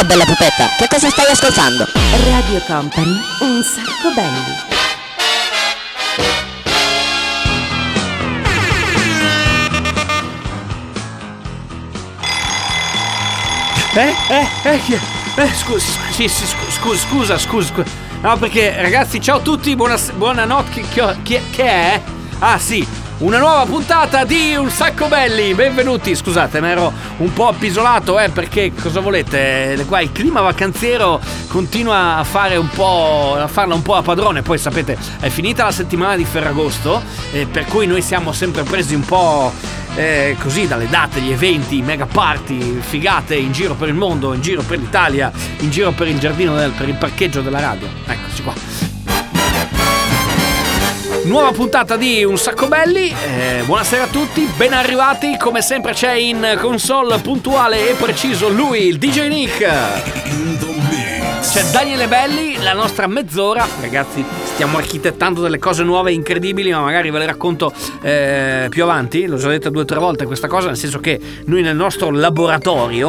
Ciao bella pupetta, che cosa stai ascoltando? Radio Company, un sacco belli. Eh? Eh? Eh? eh scusa, sì, sì, scusa, scusa, scusa. No, perché ragazzi, ciao a tutti, buona, buonanotte. Che, che, che è? Ah, sì, una nuova puntata di Un Sacco Belli. Benvenuti. Scusate, mi ero un po' appisolato, eh, perché cosa volete? Qua il clima vacanziero continua a fare un po'. a farla un po' a padrone. Poi sapete, è finita la settimana di Ferragosto, eh, per cui noi siamo sempre presi un po'. Eh, così dalle date, gli eventi, mega party, figate in giro per il mondo, in giro per l'Italia, in giro per il giardino, del, per il parcheggio della radio. Eccoci qua. Nuova puntata di Un Sacco Belli, eh, buonasera a tutti, ben arrivati, come sempre c'è in console puntuale e preciso lui, il DJ Nick. C'è Daniele Belli, la nostra mezz'ora, ragazzi stiamo architettando delle cose nuove incredibili ma magari ve le racconto eh, più avanti, l'ho già detto due o tre volte questa cosa, nel senso che noi nel nostro laboratorio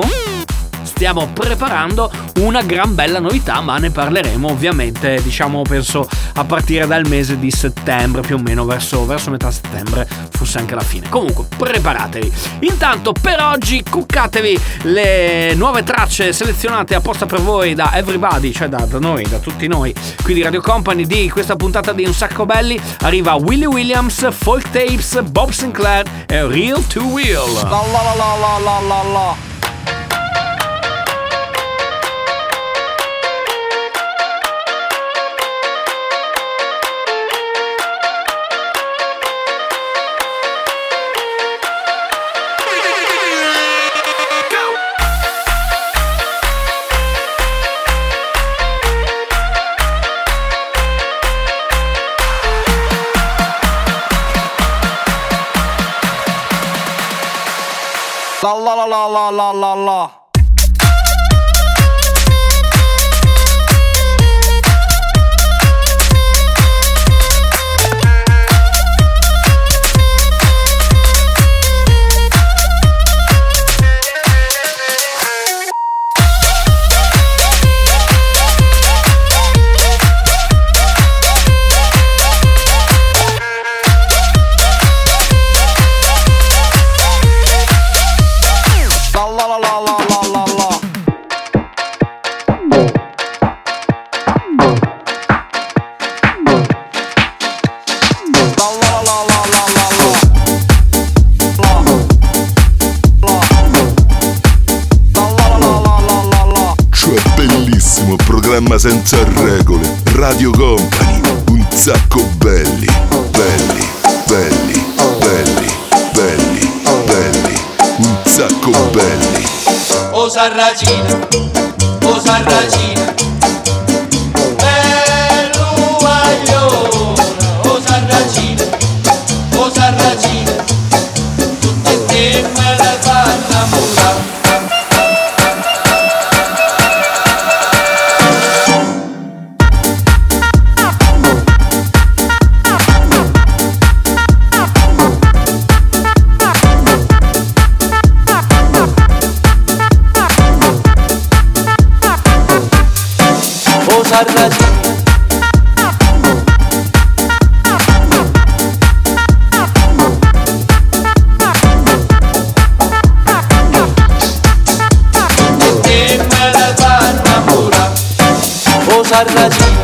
stiamo preparando una gran bella novità, ma ne parleremo ovviamente, diciamo, penso a partire dal mese di settembre, più o meno verso, verso metà settembre, forse anche la fine. Comunque, preparatevi. Intanto, per oggi, cuccatevi le nuove tracce selezionate apposta per voi da Everybody, cioè da, da noi, da tutti noi, qui di Radio Company, di questa puntata di Un Sacco Belli. Arriva Willie Williams, Folk Tapes, Bob Sinclair e Real to Real. La la la la la la la. La senza regole. Radio Company, un sacco belli, belli, belli, belli, belli, belli, un sacco belli. O Sarracina, o Sarracina, O Sarracina. Tutte me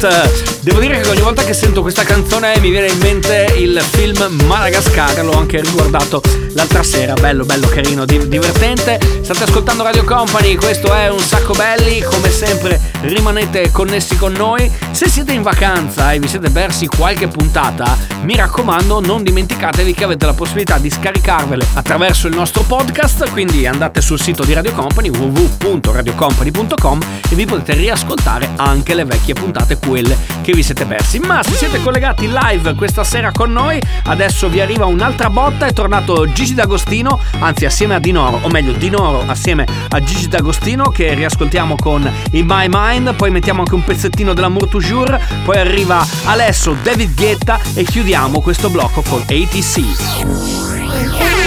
Cute. Devo dire che ogni volta che sento questa canzone mi viene in mente il film Madagascar, l'ho anche riguardato l'altra sera, bello bello carino, divertente. State ascoltando Radio Company, questo è un sacco belli, come sempre rimanete connessi con noi. Se siete in vacanza e vi siete persi qualche puntata, mi raccomando non dimenticatevi che avete la possibilità di scaricarvele attraverso il nostro podcast, quindi andate sul sito di Radio Company www.radiocompany.com e vi potete riascoltare anche le vecchie puntate, quelle che vi siete persi. Ma se siete collegati live questa sera con noi, adesso vi arriva un'altra botta, è tornato Gigi D'Agostino, anzi assieme a Dinoro, o meglio Dinoro assieme a Gigi D'Agostino che riascoltiamo con i My My Mind, poi mettiamo anche un pezzettino dell'Amour Toujours, poi arriva Alesso, David Guetta e chiudiamo questo blocco con ATC.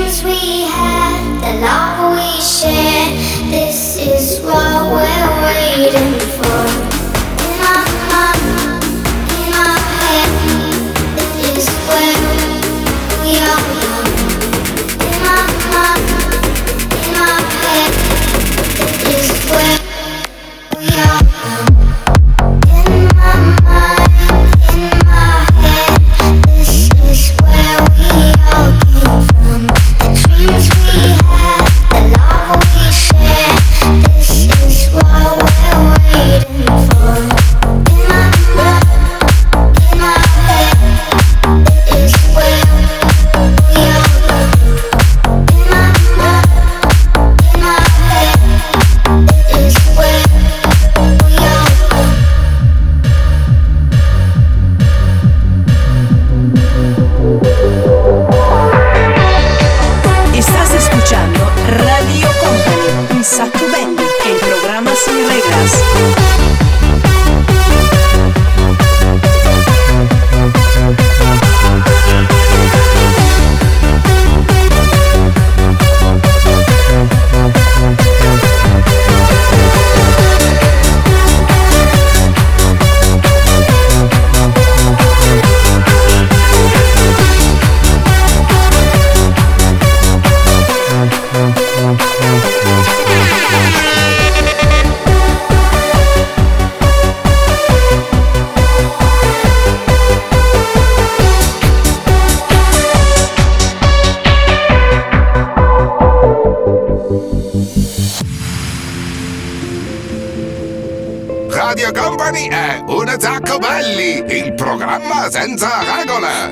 dreams we had, the love we shared. This is what we're waiting for.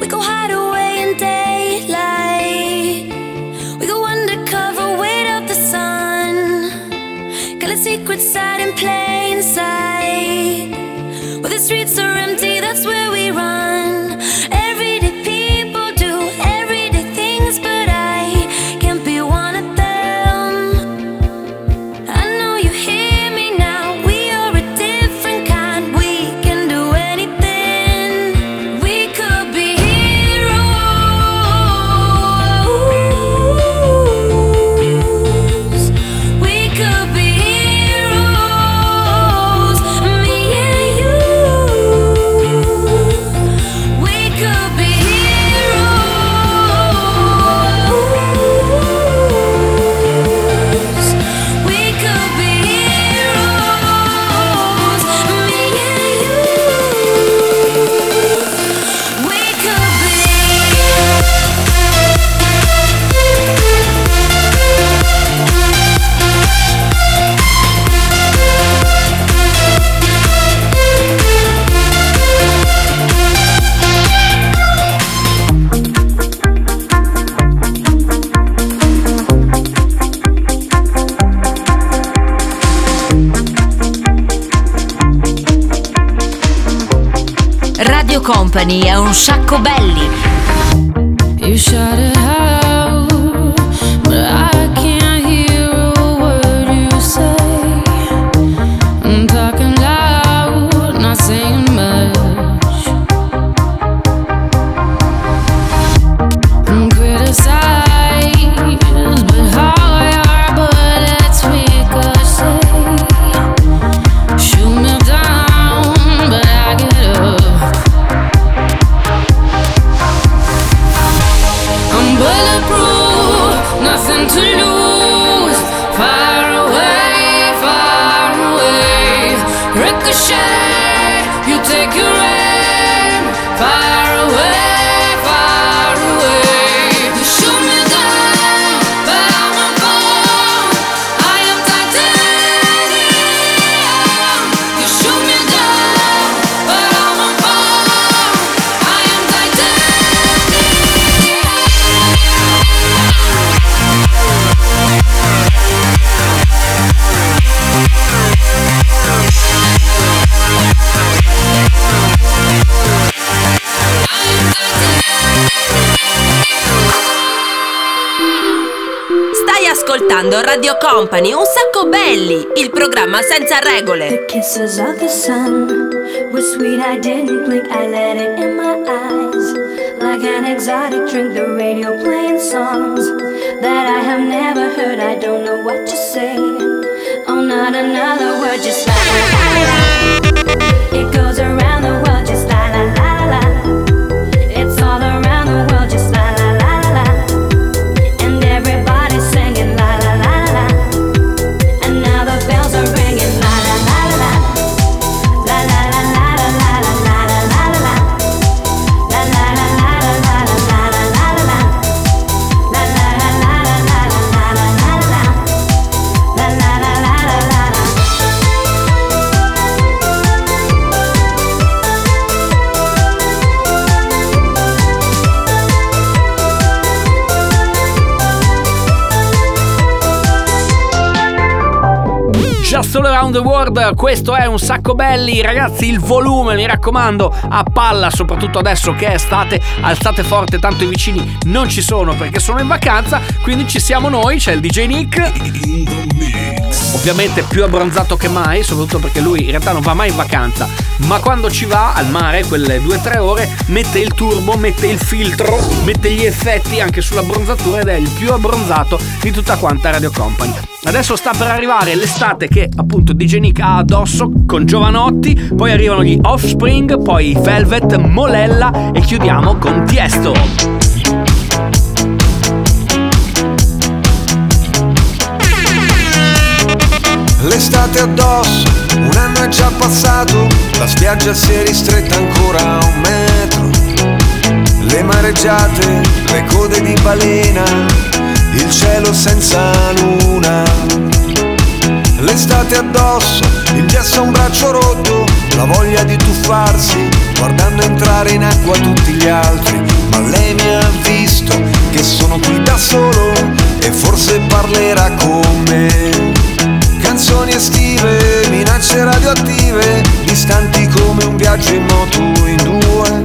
We go hide away in daylight. We go undercover, wait up the sun. Got a secret side in plain sight. Where the streets are empty, that's where we run. Company è un sacco belli. Ascoltando Radio Company, un sacco belli, il programma senza regole. The kisses of the sun were sweet. I didn't blink. I let it in my eyes. Like an exotic drink, the radio playing songs that I have never heard. I don't know what to say. Oh, not another word, just la. It goes around Just All Around the World, questo è un sacco belli, ragazzi, il volume, mi raccomando, a palla, soprattutto adesso che è estate, alzate forte, tanto i vicini non ci sono perché sono in vacanza, quindi ci siamo noi, c'è il DJ Nick. Ovviamente più abbronzato che mai, soprattutto perché lui in realtà non va mai in vacanza, ma quando ci va al mare, quelle 2-3 ore, mette il turbo, mette il filtro, mette gli effetti anche sull'abbronzatura ed è il più abbronzato di tutta quanta Radio Company. Adesso sta per arrivare l'estate che appunto DJ Nick ha addosso con Giovanotti, poi arrivano gli Offspring, poi Velvet, Molella e chiudiamo con Tiesto. L'estate addosso, un anno è già passato, la spiaggia si è ristretta ancora a un metro. Le mareggiate, le code di balena, il cielo senza luna. L'estate addosso, il gesso a un braccio rotto, la voglia di tuffarsi, guardando entrare in acqua tutti gli altri. Ma lei mi ha visto che sono qui da solo e forse parlerà con me. Canzoni estive, minacce radioattive, distanti come un viaggio in moto in due.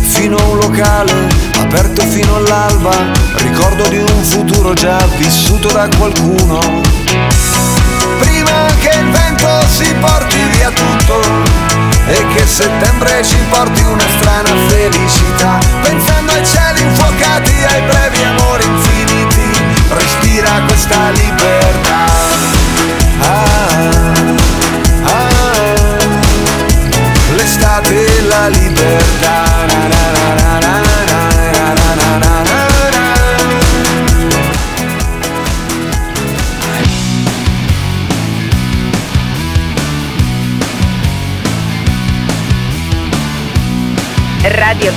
Fino a un locale, aperto fino all'alba, ricordo di un futuro già vissuto da qualcuno. Prima che il vento si porti via tutto e che settembre ci porti una strana felicità, pensando ai cieli infuocati, ai brevi amori infiniti,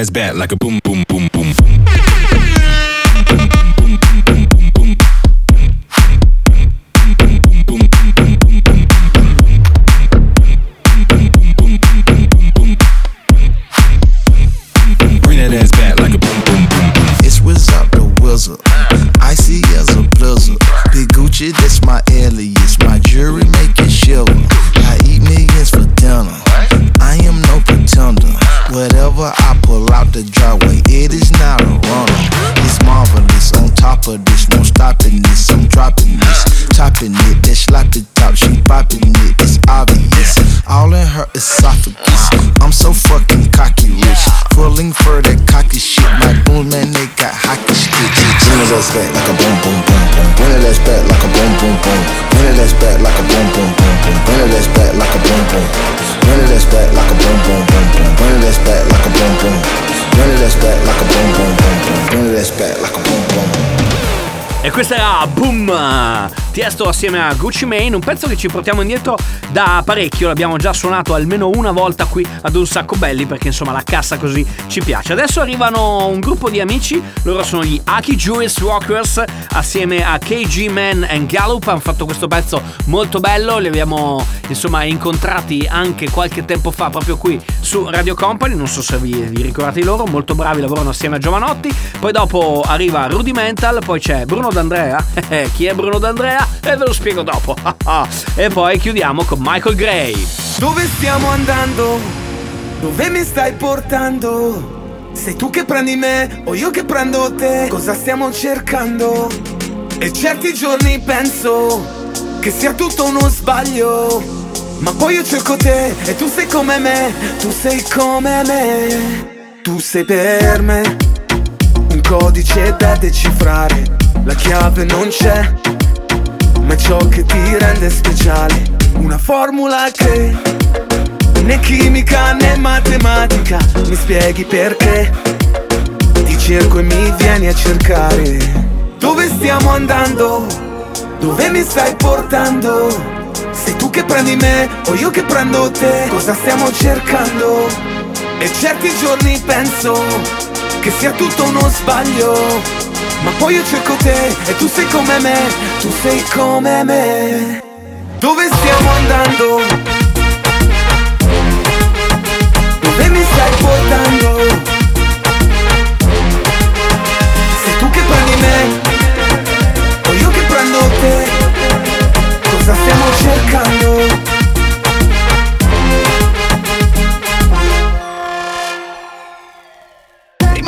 Ass back like a boom, Bring it ass back like a boom boom boom boom. Bring it ass back like a boom boom boom. Bring it ass back like a boom boom boom boom. Bring it ass back like a boom boom. Bring it ass back like a boom boom boom boom. Bring it ass back like a boom boom. Bring it ass back like a boom boom boom boom. Bring it ass back like a boom boom. E questa era Boom! Tiesto assieme a Gucci Mane, un pezzo che ci portiamo indietro da parecchio, l'abbiamo già suonato almeno una volta qui ad un sacco belli perché insomma la cassa così ci piace. Adesso arrivano un gruppo di amici, loro sono gli Aki Jewish Rockers assieme a KG Man and Gallup, hanno fatto questo pezzo molto bello, li abbiamo insomma incontrati anche qualche tempo fa proprio qui su Radio Company, non so se vi, vi ricordate loro, molto bravi, lavorano assieme a Giovanotti, poi dopo arriva Rudimental, poi c'è Bruno D'Andrea, chi è Bruno D'Andrea? E ve lo spiego dopo, e poi chiudiamo con Michael Gray. Dove stiamo andando? Dove mi stai portando? Sei tu che prendi me o io che prendo te? Cosa stiamo cercando? E certi giorni penso che sia tutto uno sbaglio. Ma poi io cerco te e tu sei come me, tu sei come me. Tu sei per me un codice da decifrare. La chiave non c'è, ma è ciò che ti rende speciale. Una formula che né chimica né matematica. Mi spieghi perché? Ti cerco e mi vieni a cercare. Dove stiamo andando? Dove mi stai portando? Sei tu che prendi me o io che prendo te? Cosa stiamo cercando? E certi giorni penso che sia tutto uno sbaglio. Ma poi io cerco te e tu sei come me, tu sei come me. Dove stiamo andando? Dove mi stai portando? Sei tu che prendi me o io che prendo te? Cosa stiamo cercando?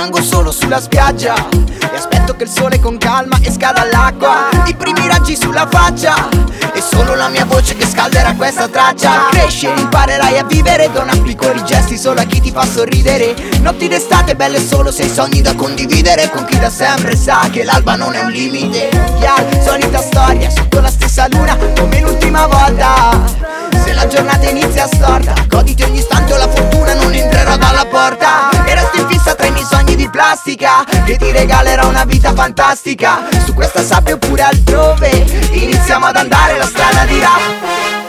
Rimango solo sulla spiaggia. E aspetto che il sole con calma esca dall'acqua. I primi raggi sulla faccia. E solo la mia voce che scalderà questa traccia. Cresci e imparerai a vivere. Dona piccoli gesti solo a chi ti fa sorridere. Notti d'estate belle solo se hai sogni da condividere. Con chi da sempre sa che l'alba non è un limite. Yeah, solita storia sotto la stessa luna Come l'ultima volta se la giornata inizia storta Goditi ogni istante o la fortuna non entrerà dalla porta. E resti fissa tra i miei sogni di plastica Che ti regalerà una vita fantastica. Su questa sabbia oppure altrove Iniziamo ad andare la strada di rap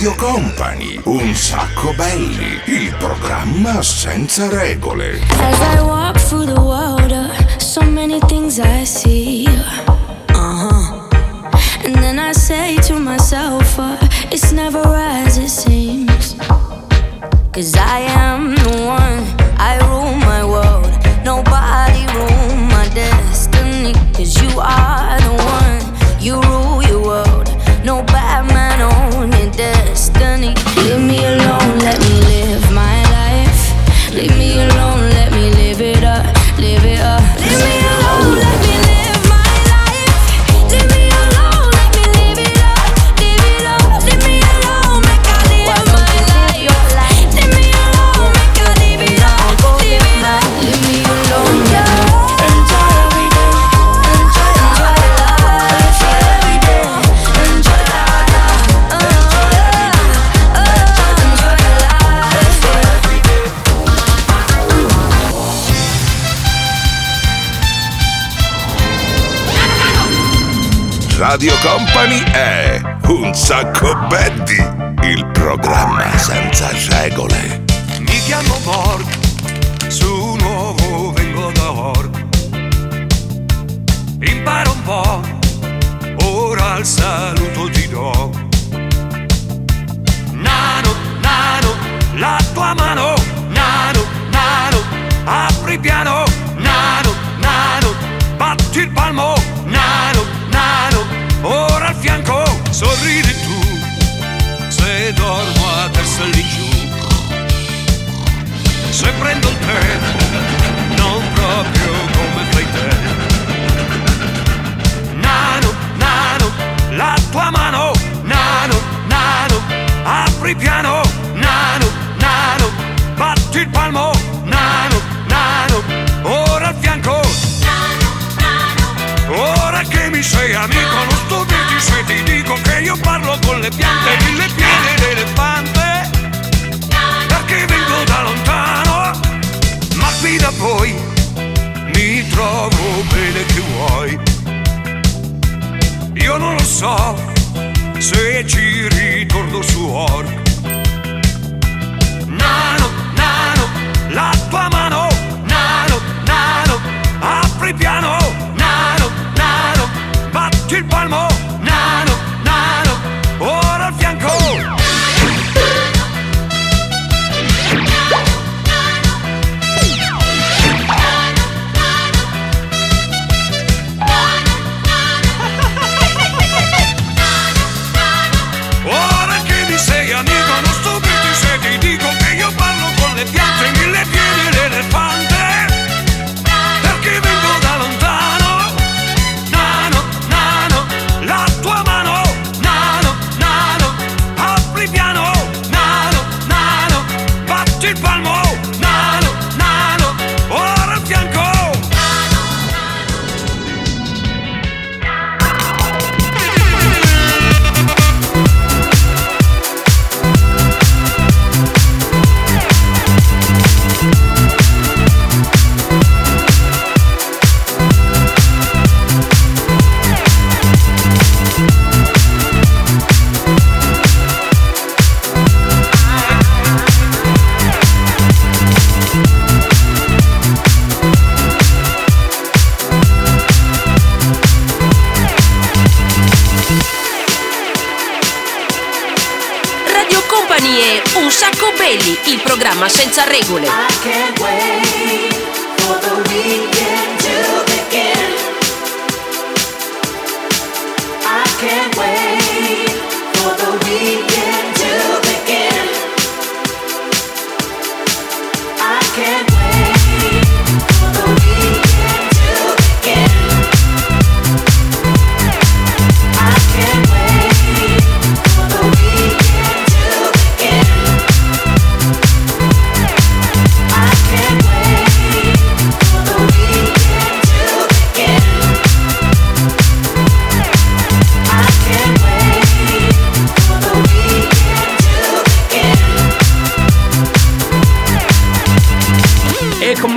Radio Company, un sacco belli, il programma senza regole. As I walk through the water, so many things I see. Uh huh. And then I say to myself, uh, it's never as it seems. Cause I am the one, I rule my world. Nobody rule my destiny. Cause you are the one, you Radio Company è un sacco belli, il programma senza regole. Mi chiamo Borg, su nuovo vengo da Org. Impara un po', ora il saluto ti do. Nano, nano, la tua mano, nano, nano, apri piano, nano, nano, batti il palmo, ora al fianco, sorridi tu, se dormo a testa lì giù. Se prendo il tè, non proprio piante, mille piedi d'elefante perché vengo da lontano, ma qui da voi mi trovo bene che vuoi. Io non lo so se ci ritorno su Orc. Nano, nano, la tua mano, belli, il programma senza regole. can't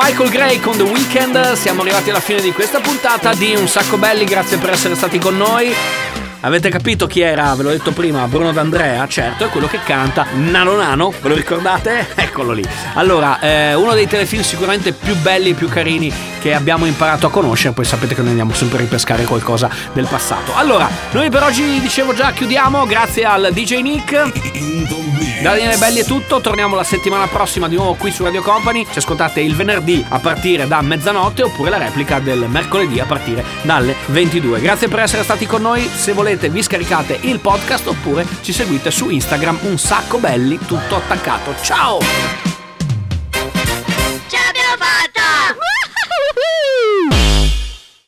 Michael Gray con The Weeknd siamo arrivati alla fine di questa puntata di Un sacco belli, grazie per essere stati con noi. Avete capito chi era? Ve l'ho detto prima, Bruno D'Andrea, certo, è quello che canta Nano Nano, ve lo ricordate? Eccolo lì. Allora, eh, uno dei telefilm sicuramente più belli e più carini che abbiamo imparato a conoscere, poi sapete che noi andiamo sempre a ripescare qualcosa del passato. Allora, noi per oggi, dicevo già, chiudiamo, grazie al DJ Nick. Da Daniele Belli è tutto, torniamo la settimana prossima di nuovo qui su Radio Company. Ci ascoltate il venerdì a partire da mezzanotte oppure la replica del mercoledì a partire dalle 22. Grazie per essere stati con noi. Se volete vi scaricate il podcast oppure ci seguite su Instagram un sacco belli tutto attaccato. Ciao!